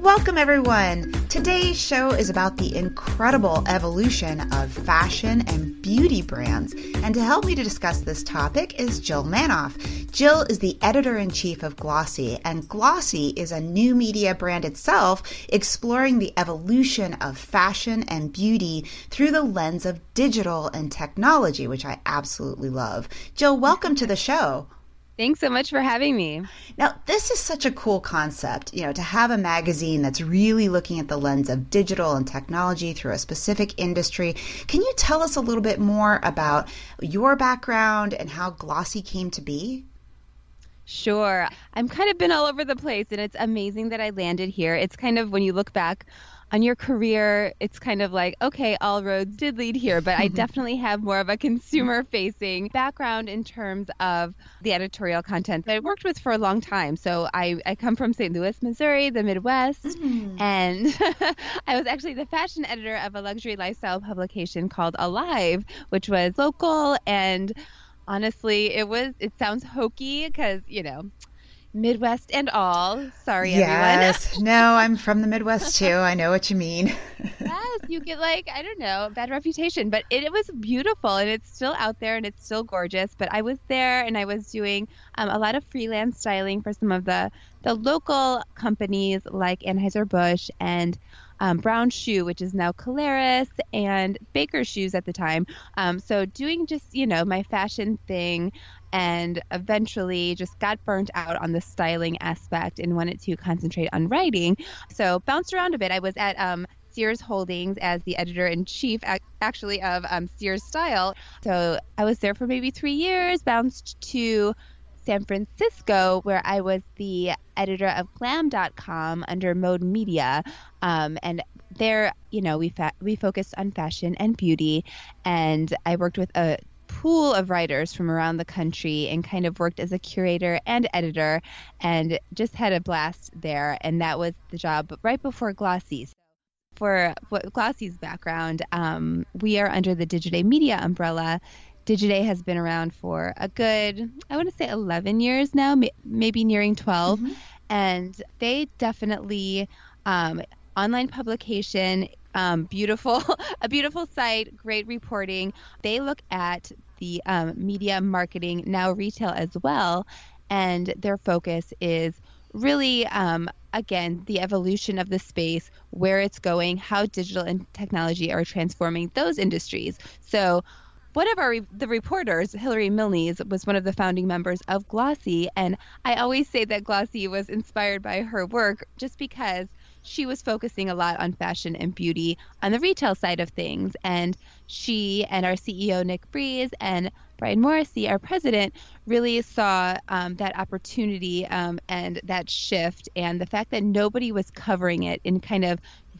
Welcome, everyone. Today's show is about the incredible evolution of fashion and beauty brands. And to help me to discuss this topic is Jill Manoff. Jill is the editor in chief of Glossy, and Glossy is a new media brand itself exploring the evolution of fashion and beauty through the lens of digital and technology, which I absolutely love. Jill, welcome to the show. Thanks so much for having me. Now, this is such a cool concept, you know, to have a magazine that's really looking at the lens of digital and technology through a specific industry. Can you tell us a little bit more about your background and how Glossy came to be? Sure. I'm kind of been all over the place, and it's amazing that I landed here. It's kind of when you look back on your career, it's kind of like, okay, all roads did lead here, but I definitely have more of a consumer facing background in terms of the editorial content that I worked with for a long time. So I, I come from St. Louis, Missouri, the Midwest, mm. and I was actually the fashion editor of a luxury lifestyle publication called Alive, which was local and honestly it was it sounds hokey because you know Midwest and all. Sorry, yes. everyone. no, I'm from the Midwest too. I know what you mean. yes, you get like, I don't know, bad reputation, but it, it, was beautiful and it's still out there and it's still gorgeous. But I was there and I was doing um, a lot of freelance styling for some of the, the local companies like Anheuser-Busch and um, Brown Shoe, which is now Caleres, and Baker Shoes at the time. Um, so doing just, you know, my fashion thing and eventually just got burnt out on the styling aspect and wanted to concentrate on writing. So bounced around a bit. I was at um, Sears Holdings as the editor in chief, actually, of um, Sears Style. So I was there for maybe three years, bounced to San Francisco, where I was the editor of glam.com under Mode Media. Um, and there, you know, we, fa- we focused on fashion and beauty. And I worked with a pool of writers from around the country and kind of worked as a curator and editor and just had a blast there. And that was the job right before Glossy. For what Glossy's background, um, we are under the Digiday Media umbrella. Digiday has been around for a good, I want to say 11 years now, maybe nearing 12. Mm-hmm. And they definitely, um, online publication, um, beautiful, a beautiful site, great reporting. They look at the um, media marketing, now retail as well. And their focus is really, um, again, the evolution of the space, where it's going, how digital and technology are transforming those industries. So, one of our the reporters, Hilary Milnes, was one of the founding members of Glossy, and I always say that Glossy was inspired by her work just because she was focusing a lot on fashion and beauty on the retail side of things. And she and our CEO, Nick Friese, and Brian Morrissey, our president, really saw um, that opportunity um, and that shift, and the fact that nobody was covering it in kind of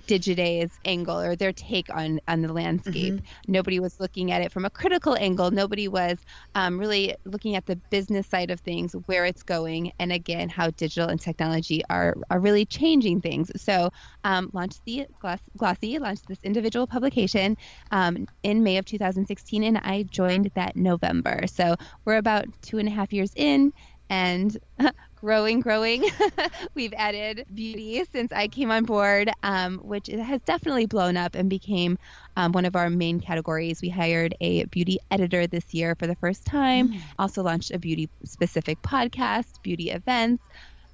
Digiday's angle or their take on on the landscape. Mm-hmm. Nobody was looking at it from a critical angle. Nobody was um, really looking at the business side of things, where it's going, and again how digital and technology are are really changing things. So um, launched the Gloss, Glossy, launched this individual publication um, in May of 2016, and I joined that November. So we're about two and a half years in, and growing, growing. We've added beauty since I came on board, um, which has definitely blown up and became um, one of our main categories. We hired a beauty editor this year for the first time, mm. also launched a beauty specific podcast, beauty events.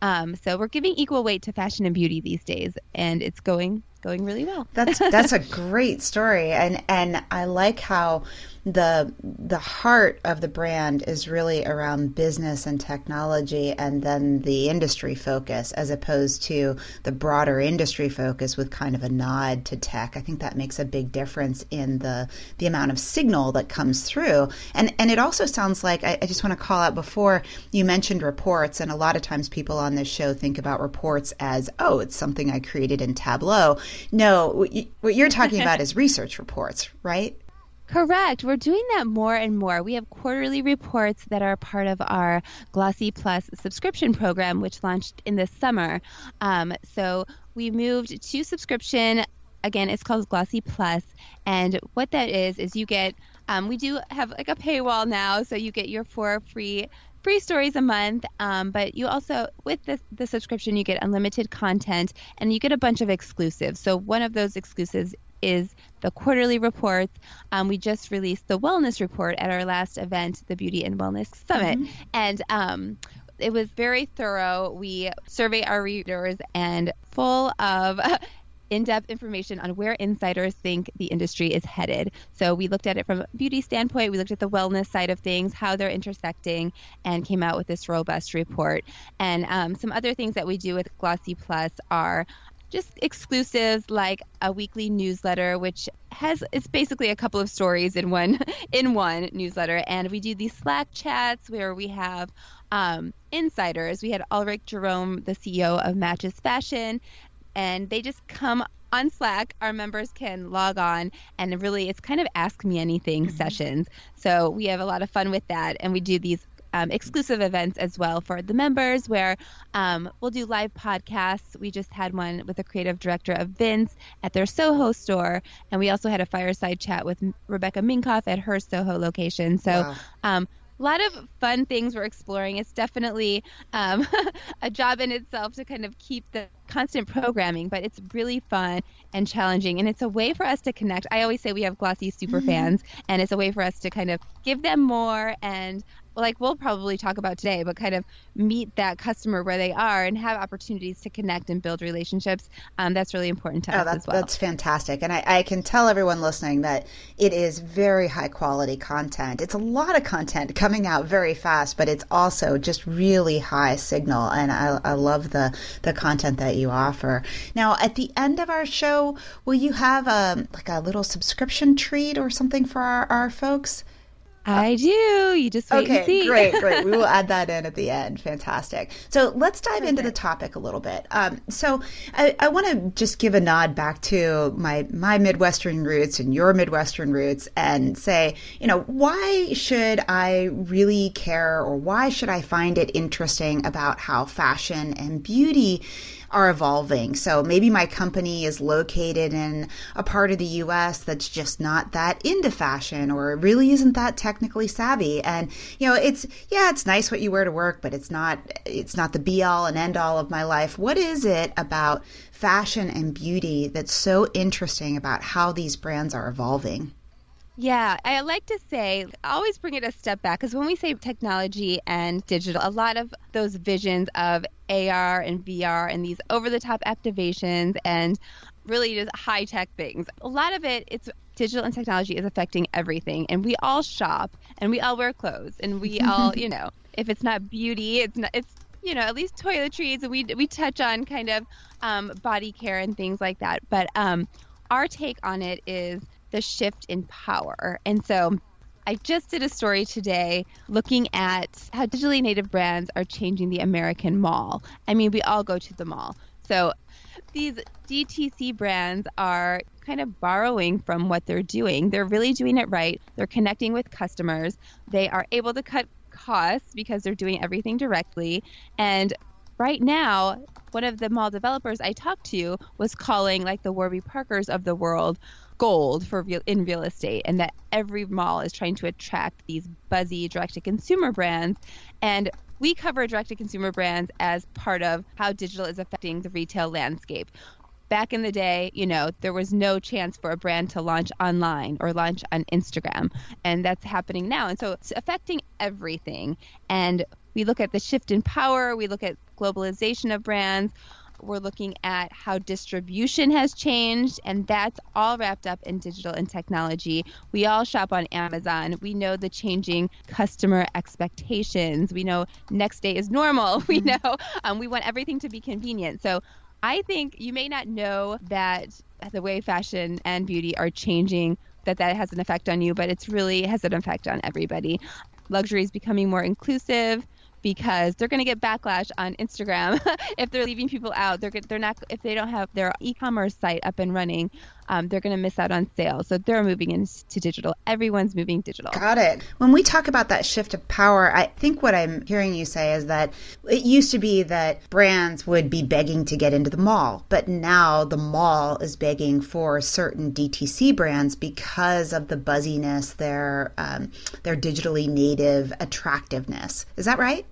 Um, so we're giving equal weight to fashion and beauty these days, and it's going going really well. that's that's a great story, and and I like how the the heart of the brand is really around business and technology and then the industry focus as opposed to the broader industry focus with kind of a nod to tech. I think that makes a big difference in the the amount of signal that comes through. And and it also sounds like I, I just want to call out before you mentioned reports and a lot of times people on this show think about reports as oh it's something I created in Tableau. No, what you're talking about is research reports, right? Correct. We're doing that more and more. We have quarterly reports that are part of our Glossy Plus subscription program, which launched in the summer. Um, so we moved to subscription. Again, it's called Glossy Plus, and what that is is you get. Um, we do have like a paywall now, so you get your four free free stories a month, um, but you also, with the, the subscription, you get unlimited content and you get a bunch of exclusives. So, one of those exclusives is the quarterly reports. Um, we just released the wellness report at our last event, the Beauty and Wellness Summit. Mm-hmm. And um, it was very thorough. We survey our readers and full of in-depth information on where insiders think the industry is headed. So we looked at it from a beauty standpoint, we looked at the wellness side of things, how they're intersecting, and came out with this robust report. And um, some other things that we do with Glossy Plus are just exclusives like a weekly newsletter which has it's basically a couple of stories in one in one newsletter and we do these slack chats where we have um, insiders we had Ulric Jerome the ceo of matches fashion and they just come on Slack, our members can log on and really it's kind of ask me anything mm-hmm. sessions. So we have a lot of fun with that and we do these um, exclusive events as well for the members where um, we'll do live podcasts. We just had one with the creative director of Vince at their Soho store, and we also had a fireside chat with Rebecca Minkoff at her Soho location. So, wow. um, a lot of fun things we're exploring. It's definitely um, a job in itself to kind of keep the constant programming, but it's really fun and challenging. And it's a way for us to connect. I always say we have Glossy super mm-hmm. fans, and it's a way for us to kind of give them more and like we'll probably talk about today, but kind of meet that customer where they are and have opportunities to connect and build relationships. Um, that's really important to oh, us that's, as well. That's fantastic. And I, I, can tell everyone listening that it is very high quality content. It's a lot of content coming out very fast, but it's also just really high signal. And I, I love the, the content that you offer. Now, at the end of our show, will you have a, um, like a little subscription treat or something for our, our folks? I do. You just wait okay, and see. great, great. We will add that in at the end. Fantastic. So let's dive into the topic a little bit. Um, so I, I want to just give a nod back to my my Midwestern roots and your Midwestern roots, and say, you know, why should I really care, or why should I find it interesting about how fashion and beauty are evolving. So maybe my company is located in a part of the US that's just not that into fashion or really isn't that technically savvy. And you know, it's yeah, it's nice what you wear to work, but it's not it's not the be all and end all of my life. What is it about fashion and beauty that's so interesting about how these brands are evolving? Yeah, I like to say, always bring it a step back because when we say technology and digital, a lot of those visions of AR and VR and these over the top activations and really just high tech things, a lot of it, it's digital and technology is affecting everything. And we all shop and we all wear clothes and we all, you know, if it's not beauty, it's not, it's, you know, at least toiletries. And we, we touch on kind of um, body care and things like that. But um, our take on it is, the shift in power. And so I just did a story today looking at how digitally native brands are changing the American mall. I mean, we all go to the mall. So these DTC brands are kind of borrowing from what they're doing. They're really doing it right. They're connecting with customers. They are able to cut costs because they're doing everything directly. And right now, one of the mall developers I talked to was calling like the Warby Parkers of the world gold for real in real estate and that every mall is trying to attract these buzzy direct to consumer brands and we cover direct to consumer brands as part of how digital is affecting the retail landscape back in the day, you know, there was no chance for a brand to launch online or launch on Instagram. And that's happening now. And so it's affecting everything. And we look at the shift in power, we look at globalization of brands, we're looking at how distribution has changed, and that's all wrapped up in digital and technology. We all shop on Amazon. We know the changing customer expectations. We know next day is normal. We mm-hmm. know um, we want everything to be convenient. So I think you may not know that the way fashion and beauty are changing that that has an effect on you, but it's really has an effect on everybody. Luxury is becoming more inclusive because they're going to get backlash on Instagram if they're leaving people out. They're they're not if they don't have their e-commerce site up and running. Um, they're going to miss out on sales. So they're moving into digital. Everyone's moving digital. Got it. When we talk about that shift of power, I think what I'm hearing you say is that it used to be that brands would be begging to get into the mall, but now the mall is begging for certain DTC brands because of the buzziness, their um, their digitally native attractiveness. Is that right?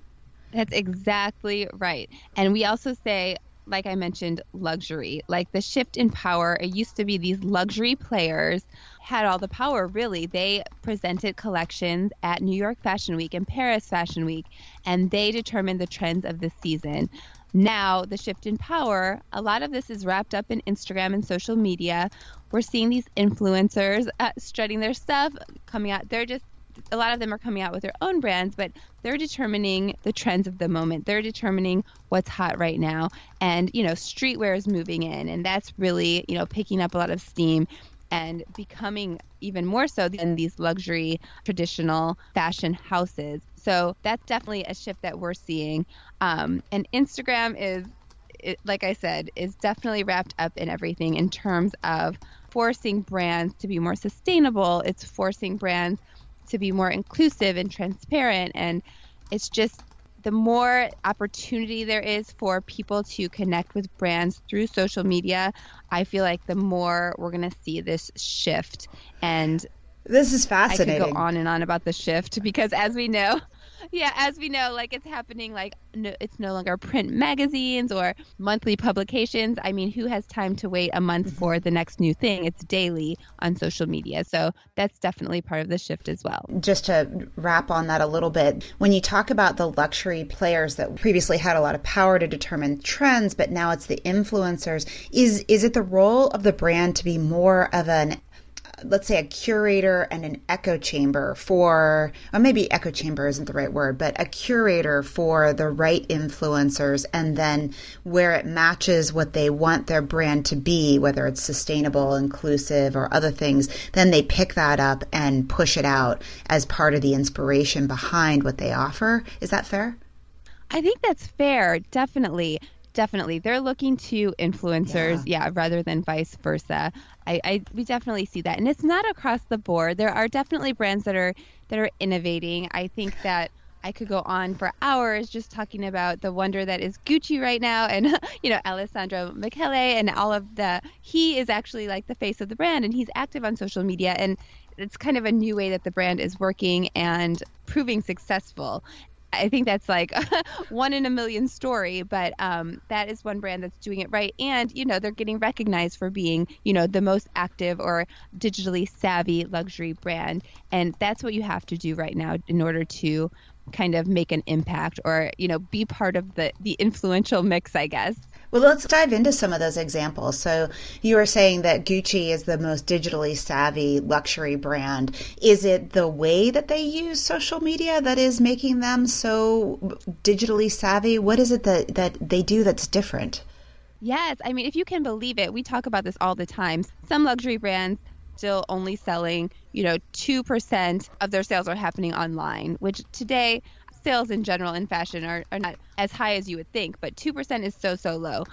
That's exactly right. And we also say, like I mentioned, luxury. Like the shift in power, it used to be these luxury players had all the power, really. They presented collections at New York Fashion Week and Paris Fashion Week, and they determined the trends of the season. Now, the shift in power, a lot of this is wrapped up in Instagram and social media. We're seeing these influencers uh, strutting their stuff, coming out. They're just a lot of them are coming out with their own brands, but they're determining the trends of the moment. They're determining what's hot right now. And, you know, streetwear is moving in, and that's really, you know, picking up a lot of steam and becoming even more so than these luxury traditional fashion houses. So that's definitely a shift that we're seeing. Um, and Instagram is, it, like I said, is definitely wrapped up in everything in terms of forcing brands to be more sustainable. It's forcing brands to be more inclusive and transparent. And it's just the more opportunity there is for people to connect with brands through social media, I feel like the more we're going to see this shift. And this is fascinating. I could go on and on about the shift because, as we know, yeah, as we know, like it's happening. Like no, it's no longer print magazines or monthly publications. I mean, who has time to wait a month mm-hmm. for the next new thing? It's daily on social media. So that's definitely part of the shift as well. Just to wrap on that a little bit, when you talk about the luxury players that previously had a lot of power to determine trends, but now it's the influencers, is is it the role of the brand to be more of an let's say a curator and an echo chamber for or maybe echo chamber isn't the right word but a curator for the right influencers and then where it matches what they want their brand to be whether it's sustainable inclusive or other things then they pick that up and push it out as part of the inspiration behind what they offer. Is that fair? I think that's fair, definitely. Definitely. They're looking to influencers yeah, yeah rather than vice versa I, I we definitely see that. And it's not across the board. There are definitely brands that are that are innovating. I think that I could go on for hours just talking about the wonder that is Gucci right now and you know Alessandro Michele and all of the he is actually like the face of the brand and he's active on social media and it's kind of a new way that the brand is working and proving successful I think that's like one in a million story, but um, that is one brand that's doing it right. And, you know, they're getting recognized for being, you know, the most active or digitally savvy luxury brand. And that's what you have to do right now in order to kind of make an impact or, you know, be part of the, the influential mix, I guess. Well, let's dive into some of those examples. So, you were saying that Gucci is the most digitally savvy luxury brand. Is it the way that they use social media that is making them so digitally savvy? What is it that, that they do that's different? Yes, I mean, if you can believe it, we talk about this all the time. Some luxury brands still only selling, you know, 2% of their sales are happening online, which today sales in general in fashion are, are not as high as you would think, but 2% is so, so low.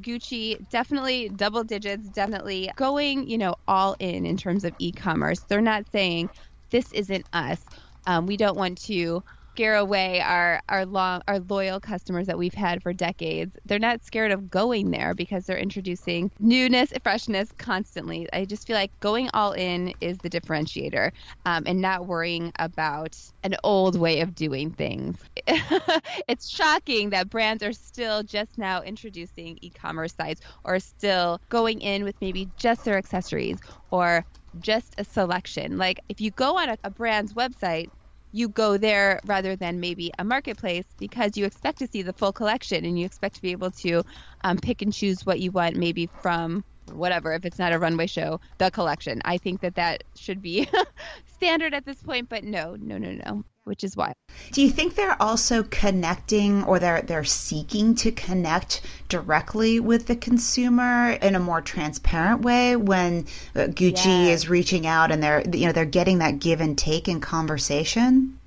Gucci definitely double digits, definitely going, you know, all in in terms of e commerce. They're not saying this isn't us. Um, we don't want to scare away our our long our loyal customers that we've had for decades. They're not scared of going there because they're introducing newness, and freshness constantly. I just feel like going all in is the differentiator, um, and not worrying about an old way of doing things. it's shocking that brands are still just now introducing e-commerce sites or still going in with maybe just their accessories or just a selection. Like if you go on a, a brand's website you go there rather than maybe a marketplace because you expect to see the full collection and you expect to be able to um, pick and choose what you want maybe from whatever if it's not a runway show the collection. I think that that should be standard at this point but no no no no which is why do you think they're also connecting or they're they're seeking to connect directly with the consumer in a more transparent way when uh, gucci yes. is reaching out and they're you know they're getting that give and take in conversation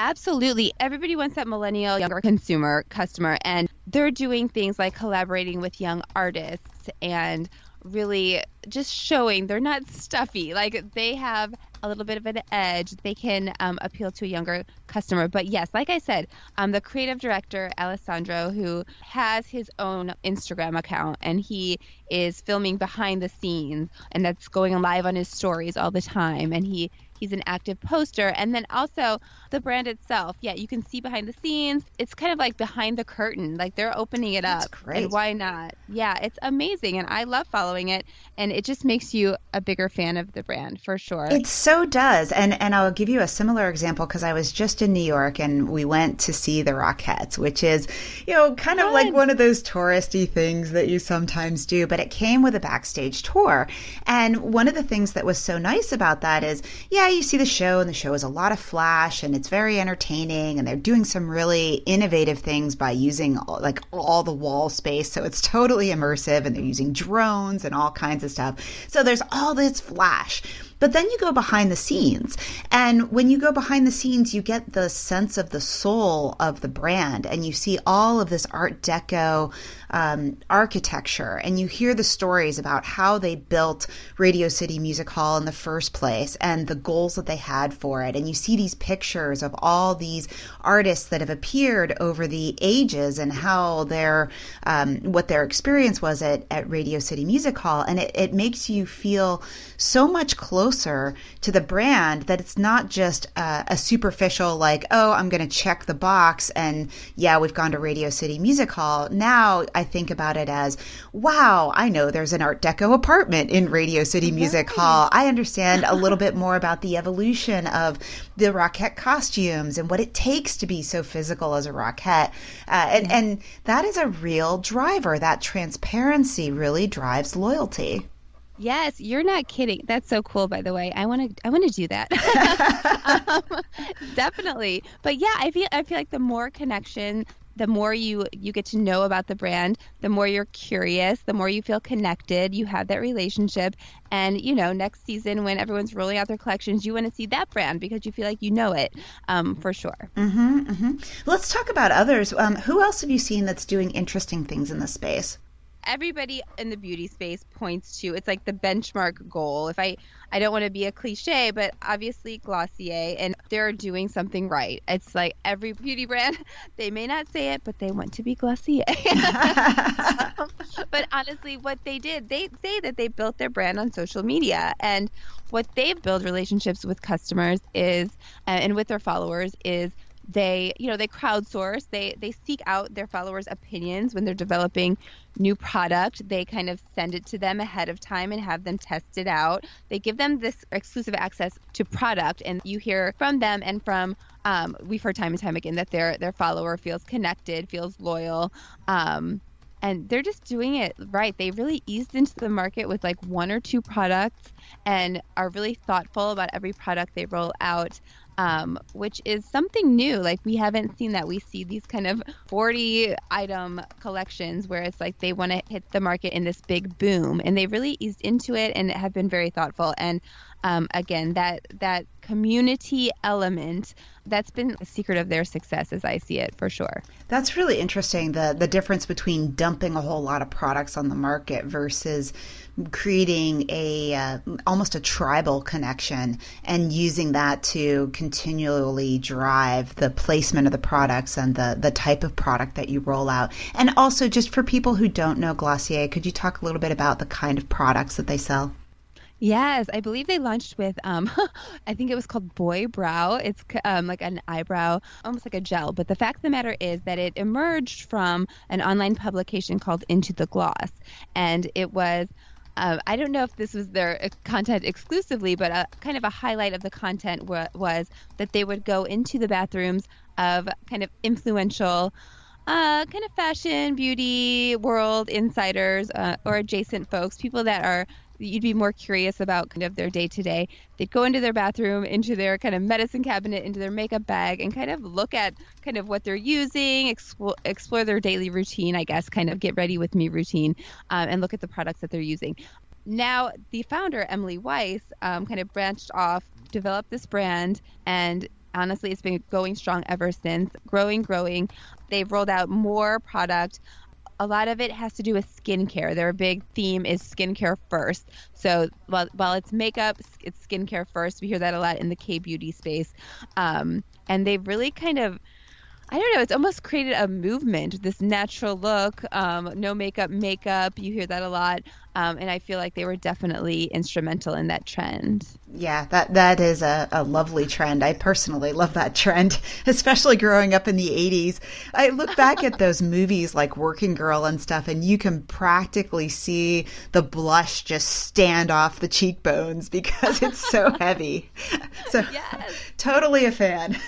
Absolutely. Everybody wants that millennial younger consumer customer and they're doing things like collaborating with young artists and really just showing they're not stuffy. Like they have a little bit of an edge. They can um, appeal to a younger customer. But yes, like I said, um, the creative director, Alessandro, who has his own Instagram account and he is filming behind the scenes and that's going live on his stories all the time. And he He's an active poster. And then also the brand itself. Yeah, you can see behind the scenes. It's kind of like behind the curtain. Like they're opening it That's up. Great. And why not? Yeah, it's amazing. And I love following it. And it just makes you a bigger fan of the brand for sure. It so does. And and I'll give you a similar example because I was just in New York and we went to see the Rockettes, which is, you know, kind Fun. of like one of those touristy things that you sometimes do, but it came with a backstage tour. And one of the things that was so nice about that is, yeah, you see the show, and the show is a lot of flash and it's very entertaining, and they're doing some really innovative things by using like all the wall space. So it's totally immersive, and they're using drones and all kinds of stuff. So there's all this flash. But then you go behind the scenes. And when you go behind the scenes, you get the sense of the soul of the brand and you see all of this Art Deco um, architecture and you hear the stories about how they built Radio City Music Hall in the first place and the goals that they had for it. And you see these pictures of all these artists that have appeared over the ages and how their um, what their experience was at, at Radio City Music Hall. And it, it makes you feel so much closer to the brand that it's not just a, a superficial like, oh, I'm going to check the box and yeah, we've gone to Radio City Music Hall. Now I think about it as, wow, I know there's an Art Deco apartment in Radio City Music Hall. I understand a little bit more about the evolution of the Rockette costumes and what it takes to be so physical as a Rockette. Uh, and, and that is a real driver. That transparency really drives loyalty. Yes, you're not kidding. That's so cool, by the way. I want to, I want to do that. um, definitely. But yeah, I feel, I feel like the more connection the more you you get to know about the brand the more you're curious the more you feel connected you have that relationship. And you know next season when everyone's rolling out their collections you want to see that brand because you feel like you know it um, for sure. Mm-hmm, mm-hmm. let's talk about others. Um, who else have you seen that's doing interesting things in this space everybody in the beauty space points to it's like the benchmark goal. If i i don't want to be a cliche but obviously glossier and they're doing something right. It's like every beauty brand they may not say it but they want to be glossier. But honestly what they did they say that they built their brand on social media and what they've built relationships with customers is uh, and with their followers is they you know they crowdsource they they seek out their followers opinions when they're developing new product. They kind of send it to them ahead of time and have them test it out. They give them this exclusive access to product and you hear from them and from um, we've heard time and time again that their their follower feels connected feels loyal um, and they're just doing it right. They really eased into the market with like one or two products and are really thoughtful about every product they roll out um, which is something new. Like we haven't seen that. We see these kind of 40 item collections where it's like they want to hit the market in this big boom, and they really eased into it and have been very thoughtful. And um, again, that that community element that's been the secret of their success as I see it for sure. That's really interesting the the difference between dumping a whole lot of products on the market versus creating a uh, almost a tribal connection and using that to continually drive the placement of the products and the the type of product that you roll out. And also just for people who don't know Glossier, could you talk a little bit about the kind of products that they sell? Yes, I believe they launched with, um, I think it was called Boy Brow. It's um, like an eyebrow, almost like a gel. But the fact of the matter is that it emerged from an online publication called Into the Gloss. And it was Um, I don't know if this was their uh, content exclusively, but a, kind of a highlight of the content wa- was that they would go into the bathrooms of kind of influential uh, kind of fashion, beauty, world insiders uh, or adjacent folks, people that are you'd be more curious about kind of their day to day. They'd go into their bathroom, into their kind of medicine cabinet, into their makeup bag, and kind of look at kind of what they're using, explore, explore their daily routine, I guess, kind of get ready with me routine, um, and look at the products that they're using. Now, the founder, Emily Weiss, um, kind of branched off, developed this brand, and honestly, it's been going strong ever since, growing, growing. They've rolled out more product a lot of it has to do with skincare. Their big theme is skincare first. So while, while it's makeup, it's skincare first. We hear that a lot in the K beauty space. Um, and they've really kind of I don't know. It's almost created a movement, this natural look, um, no makeup, makeup. You hear that a lot, um, and I feel like they were definitely instrumental in that trend. Yeah, that that is a, a lovely trend. I personally love that trend, especially growing up in the '80s. I look back at those movies like Working Girl and stuff, and you can practically see the blush just stand off the cheekbones because it's so heavy. So, yes. totally a fan.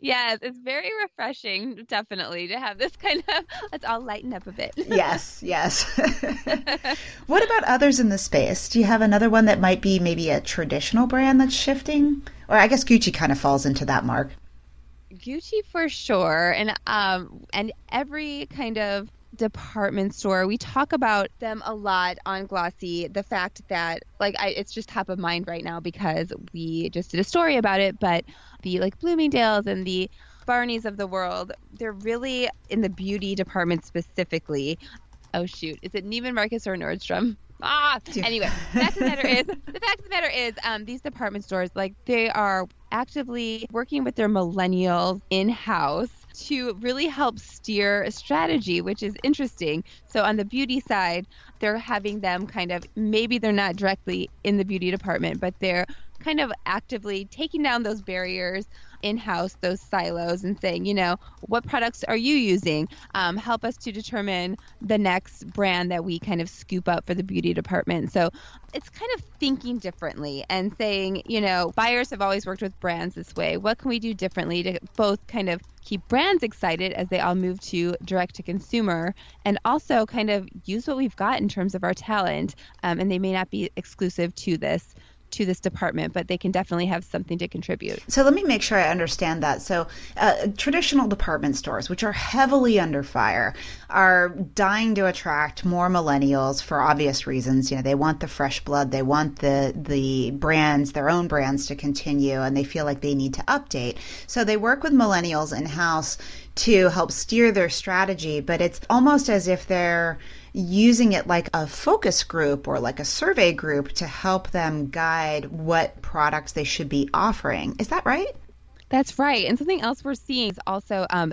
Yes, it's very refreshing, definitely, to have this kind of let's all lighten up a bit. yes, yes. what about others in the space? Do you have another one that might be maybe a traditional brand that's shifting? Or I guess Gucci kind of falls into that mark. Gucci for sure, and um, and every kind of department store. We talk about them a lot on Glossy. The fact that like I, it's just top of mind right now because we just did a story about it. But the like Bloomingdale's and the Barneys of the world, they're really in the beauty department specifically. Oh shoot, is it Neiman Marcus or Nordstrom? Ah, anyway, the fact of the matter is, the fact of the matter is, um, these department stores, like they are actively working with their millennials in house to really help steer a strategy, which is interesting. So on the beauty side, they're having them kind of maybe they're not directly in the beauty department, but they're kind of actively taking down those barriers in house, those silos, and saying, you know, what products are you using? Um, help us to determine the next brand that we kind of scoop up for the beauty department. So it's kind of thinking differently and saying, you know, buyers have always worked with brands this way. What can we do differently to both kind of keep brands excited as they all move to direct to consumer and also kind of use what we've got in terms of our talent? Um, and they may not be exclusive to this to this department, but they can definitely have something to contribute. So let me make sure I understand that. So uh, traditional department stores, which are heavily under fire, are dying to attract more millennials for obvious reasons. You know, they want the fresh blood, they want the the brands, their own brands to continue, and they feel like they need to update. So they work with millennials in house to help steer their strategy, but it's almost as if they're using it like a focus group or like a survey group to help them guide what products they should be offering. Is that right? That's right. And something else we're seeing is also um,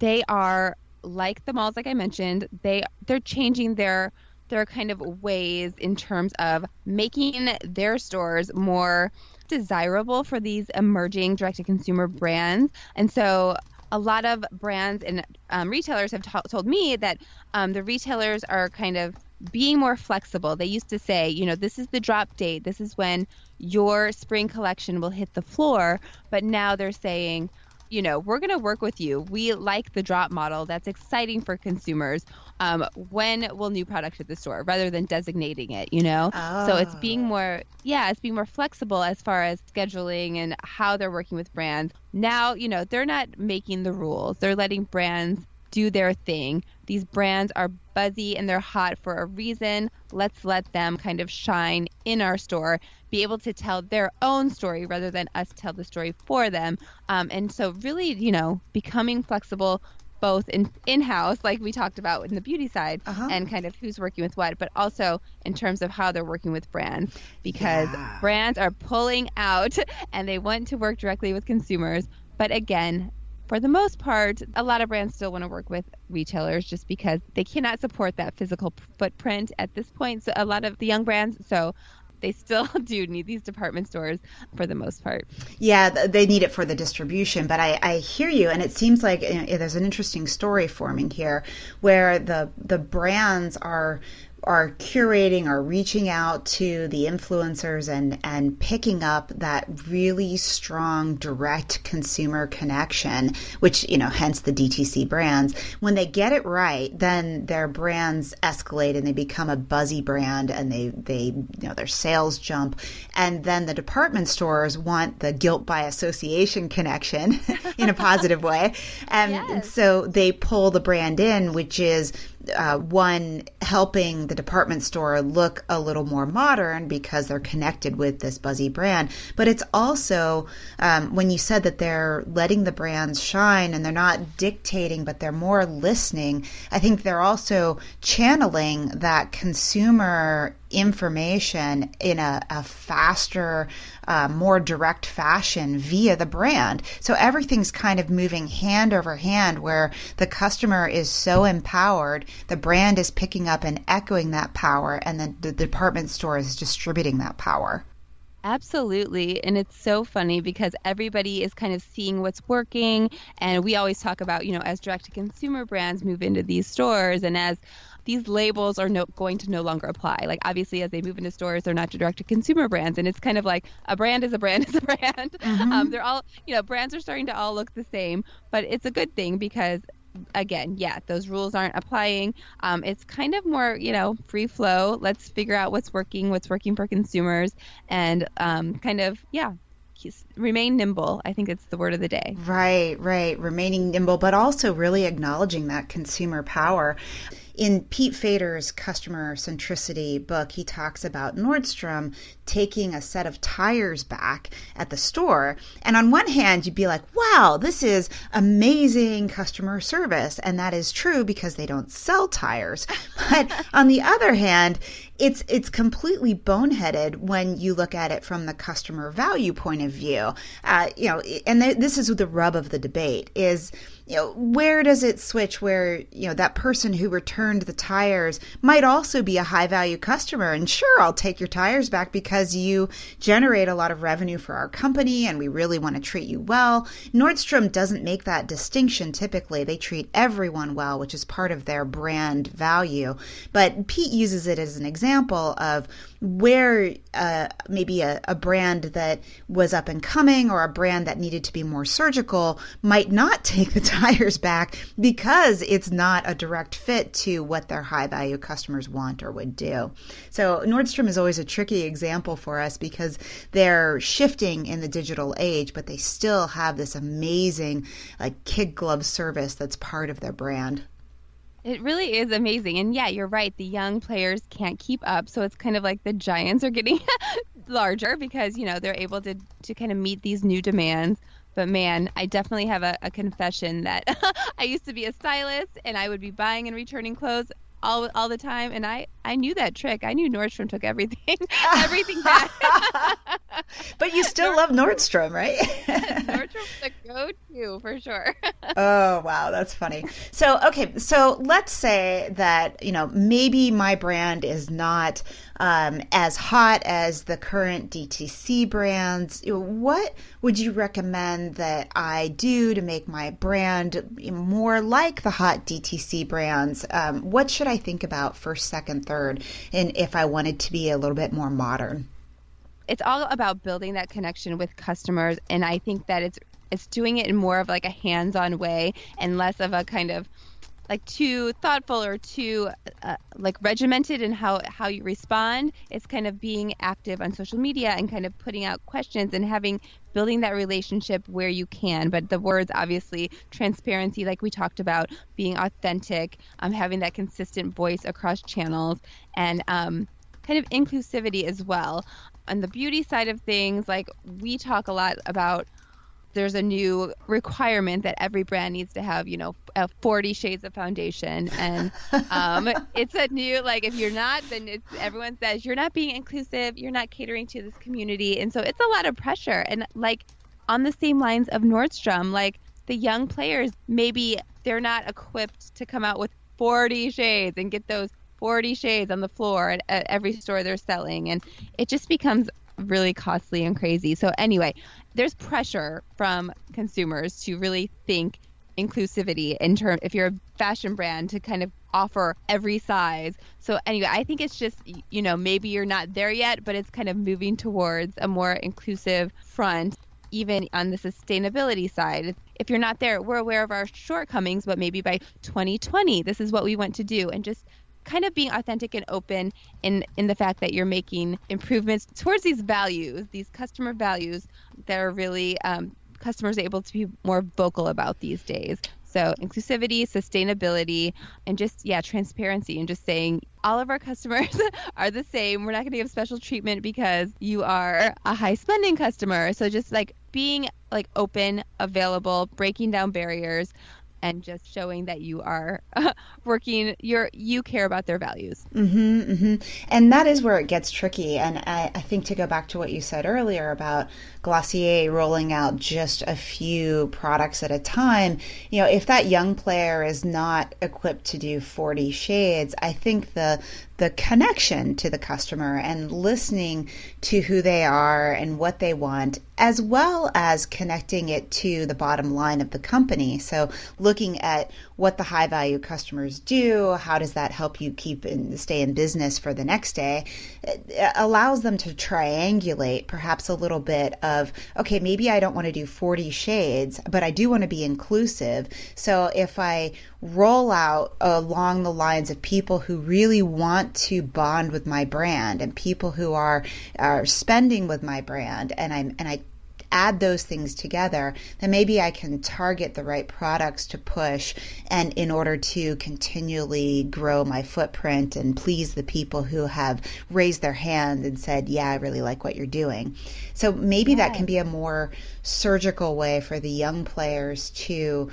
they are like the malls, like I mentioned. They they're changing their their kind of ways in terms of making their stores more desirable for these emerging direct to consumer brands. And so a lot of brands and um, retailers have t- told me that um, the retailers are kind of being more flexible. They used to say, you know, this is the drop date, this is when your spring collection will hit the floor. But now they're saying, you know, we're going to work with you. We like the drop model. That's exciting for consumers. Um, when will new product hit the store rather than designating it, you know? Oh. So it's being oh. more, yeah, it's being more flexible as far as scheduling and how they're working with brands. Now, you know, they're not making the rules, they're letting brands do their thing. These brands are buzzy and they're hot for a reason. Let's let them kind of shine in our store, be able to tell their own story rather than us tell the story for them. Um, and so, really, you know, becoming flexible both in in house, like we talked about in the beauty side, uh-huh. and kind of who's working with what, but also in terms of how they're working with brands, because yeah. brands are pulling out and they want to work directly with consumers. But again, for the most part, a lot of brands still want to work with retailers just because they cannot support that physical footprint at this point. So a lot of the young brands, so they still do need these department stores for the most part. Yeah, they need it for the distribution. But I, I hear you, and it seems like you know, there's an interesting story forming here where the the brands are are curating or reaching out to the influencers and, and picking up that really strong direct consumer connection, which, you know, hence the DTC brands, when they get it right, then their brands escalate and they become a buzzy brand and they, they, you know, their sales jump. And then the department stores want the guilt by association connection in a positive way. And yes. so they pull the brand in, which is uh, one helping the department store look a little more modern because they're connected with this buzzy brand. But it's also um, when you said that they're letting the brands shine and they're not dictating but they're more listening i think they're also channeling that consumer information in a, a faster, uh, more direct fashion via the brand. So everything's kind of moving hand over hand where the customer is so empowered, the brand is picking up and echoing that power, and then the department store is distributing that power. Absolutely. And it's so funny because everybody is kind of seeing what's working. And we always talk about, you know, as direct to consumer brands move into these stores and as these labels are no, going to no longer apply. Like obviously, as they move into stores, they're not direct to consumer brands, and it's kind of like a brand is a brand is a brand. Mm-hmm. Um, they're all you know, brands are starting to all look the same, but it's a good thing because again, yeah, those rules aren't applying. Um, it's kind of more, you know, free flow. Let's figure out what's working, what's working for consumers, and um, kind of, yeah, remain nimble. I think it's the word of the day. Right, right. Remaining nimble, but also really acknowledging that consumer power. In Pete Fader's Customer Centricity book, he talks about Nordstrom taking a set of tires back at the store. And on one hand, you'd be like, wow, this is amazing customer service. And that is true because they don't sell tires. But on the other hand, it's it's completely boneheaded when you look at it from the customer value point of view. Uh, you know, and th- this is the rub of the debate is you know, where does it switch where, you know, that person who returned the tires might also be a high value customer. And sure, I'll take your tires back because you generate a lot of revenue for our company and we really want to treat you well. Nordstrom doesn't make that distinction typically. They treat everyone well, which is part of their brand value. But Pete uses it as an example of where uh, maybe a, a brand that was up and coming or a brand that needed to be more surgical might not take the tires back because it's not a direct fit to what their high value customers want or would do. So Nordstrom is always a tricky example for us because they're shifting in the digital age, but they still have this amazing like kid glove service that's part of their brand. It really is amazing. And yeah, you're right. The young players can't keep up. So it's kind of like the giants are getting larger because, you know, they're able to, to kind of meet these new demands. But man, I definitely have a, a confession that I used to be a stylist and I would be buying and returning clothes all all the time, and I I knew that trick. I knew Nordstrom took everything everything back. but you still Nord- love Nordstrom, right? Nordstrom's the go-to for sure. oh wow, that's funny. So okay, so let's say that you know maybe my brand is not um, as hot as the current DTC brands. What would you recommend that I do to make my brand more like the hot DTC brands? Um, what should I think about first, second, third, and if I wanted to be a little bit more modern? It's all about building that connection with customers, and I think that it's it's doing it in more of like a hands-on way and less of a kind of like too thoughtful or too uh, like regimented in how how you respond. It's kind of being active on social media and kind of putting out questions and having building that relationship where you can. But the words obviously transparency like we talked about being authentic um, having that consistent voice across channels and um, kind of inclusivity as well. On the beauty side of things like we talk a lot about there's a new requirement that every brand needs to have, you know, 40 shades of foundation, and um, it's a new like if you're not, then it's everyone says you're not being inclusive, you're not catering to this community, and so it's a lot of pressure. And like on the same lines of Nordstrom, like the young players, maybe they're not equipped to come out with 40 shades and get those 40 shades on the floor at, at every store they're selling, and it just becomes really costly and crazy. So anyway, there's pressure from consumers to really think inclusivity in terms if you're a fashion brand to kind of offer every size. So anyway, I think it's just you know maybe you're not there yet, but it's kind of moving towards a more inclusive front even on the sustainability side. If you're not there, we're aware of our shortcomings, but maybe by 2020, this is what we want to do. And just kind of being authentic and open in in the fact that you're making improvements towards these values, these customer values that are really um, customers able to be more vocal about these days. So inclusivity, sustainability, and just yeah, transparency and just saying all of our customers are the same. We're not going to give special treatment because you are a high spending customer. So just like being like open, available, breaking down barriers, and just showing that you are working you're you care about their values mm-hmm, mm-hmm. and that is where it gets tricky and I, I think to go back to what you said earlier about glossier rolling out just a few products at a time you know if that young player is not equipped to do 40 shades i think the the connection to the customer and listening to who they are and what they want, as well as connecting it to the bottom line of the company. So, looking at what the high value customers do, how does that help you keep and stay in business for the next day, it allows them to triangulate perhaps a little bit of, okay, maybe I don't want to do 40 shades, but I do want to be inclusive. So, if I roll out along the lines of people who really want to bond with my brand and people who are are spending with my brand and I'm and I add those things together, then maybe I can target the right products to push and in order to continually grow my footprint and please the people who have raised their hand and said, Yeah, I really like what you're doing. So maybe yes. that can be a more surgical way for the young players to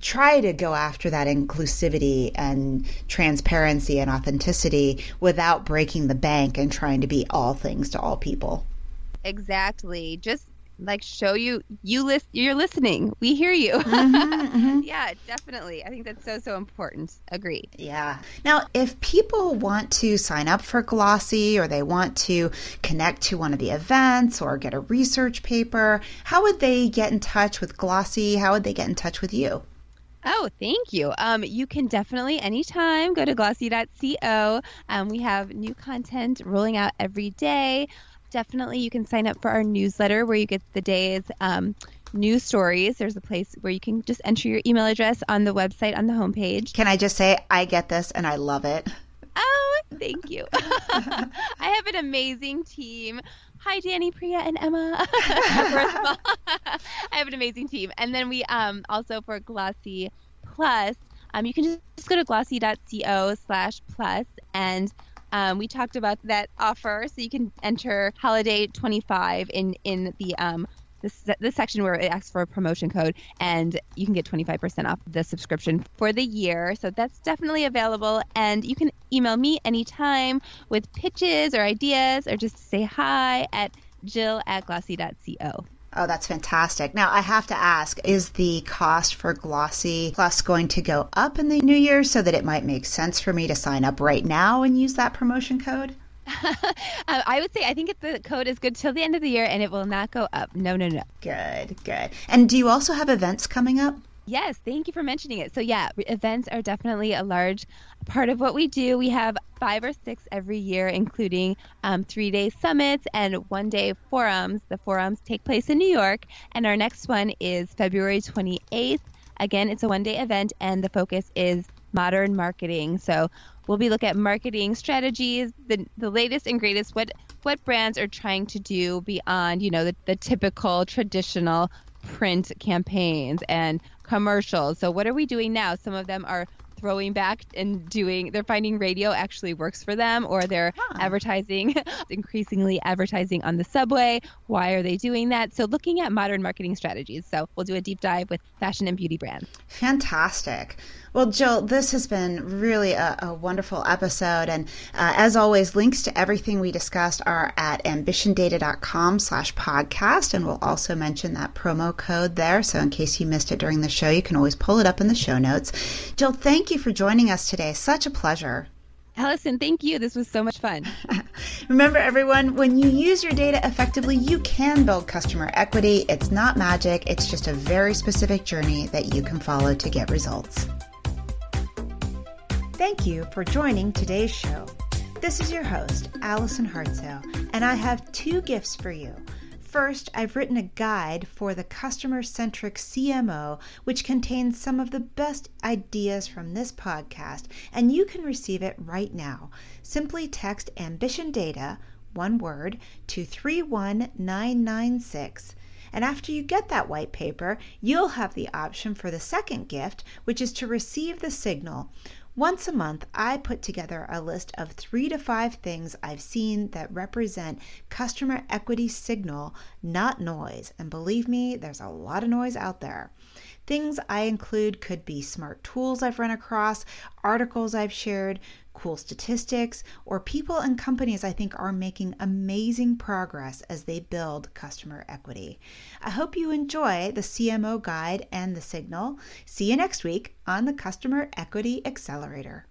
try to go after that inclusivity and transparency and authenticity without breaking the bank and trying to be all things to all people. Exactly. Just like show you you list you're listening. We hear you. Mm-hmm, mm-hmm. yeah definitely. I think that's so so important. Agreed yeah. Now if people want to sign up for glossy or they want to connect to one of the events or get a research paper how would they get in touch with glossy? How would they get in touch with you? Oh, thank you. Um, you can definitely anytime go to glossy.co. Um, we have new content rolling out every day definitely you can sign up for our newsletter where you get the day's um, news stories. There's a place where you can just enter your email address on the website on the homepage. Can I just say I get this and I love it? Oh, thank you. I have an amazing team. Hi, Danny, Priya, and Emma. First of all, I have an amazing team. And then we um, also for Glossy Plus, um, you can just, just go to glossy.co slash plus and um, we talked about that offer, so you can enter holiday 25 in in the um, this section where it asks for a promotion code, and you can get 25% off the subscription for the year. So that's definitely available, and you can email me anytime with pitches or ideas, or just say hi at Jill at glossy.co. Oh, that's fantastic. Now, I have to ask is the cost for Glossy Plus going to go up in the new year so that it might make sense for me to sign up right now and use that promotion code? Um, I would say I think the code is good till the end of the year and it will not go up. No, no, no. Good, good. And do you also have events coming up? Yes, thank you for mentioning it. So, yeah, events are definitely a large part of what we do. We have five or six every year, including um, three day summits and one day forums. The forums take place in New York, and our next one is February 28th. Again, it's a one day event, and the focus is modern marketing. So, we'll be looking at marketing strategies, the, the latest and greatest, what what brands are trying to do beyond, you know, the, the typical traditional print campaigns and commercials. So what are we doing now? Some of them are throwing back and doing they're finding radio actually works for them or they're huh. advertising increasingly advertising on the subway why are they doing that so looking at modern marketing strategies so we'll do a deep dive with fashion and beauty brands fantastic well, Jill, this has been really a, a wonderful episode. And uh, as always, links to everything we discussed are at ambitiondata.com slash podcast. And we'll also mention that promo code there. So in case you missed it during the show, you can always pull it up in the show notes. Jill, thank you for joining us today. Such a pleasure. Allison, thank you. This was so much fun. Remember, everyone, when you use your data effectively, you can build customer equity. It's not magic, it's just a very specific journey that you can follow to get results. Thank you for joining today's show. This is your host, Allison Hartsoe, and I have two gifts for you. First, I've written a guide for the customer centric CMO, which contains some of the best ideas from this podcast, and you can receive it right now. Simply text Ambition Data, one word, to 31996. And after you get that white paper, you'll have the option for the second gift, which is to receive the signal. Once a month, I put together a list of three to five things I've seen that represent customer equity signal, not noise. And believe me, there's a lot of noise out there. Things I include could be smart tools I've run across, articles I've shared, cool statistics, or people and companies I think are making amazing progress as they build customer equity. I hope you enjoy the CMO guide and the signal. See you next week on the Customer Equity Accelerator.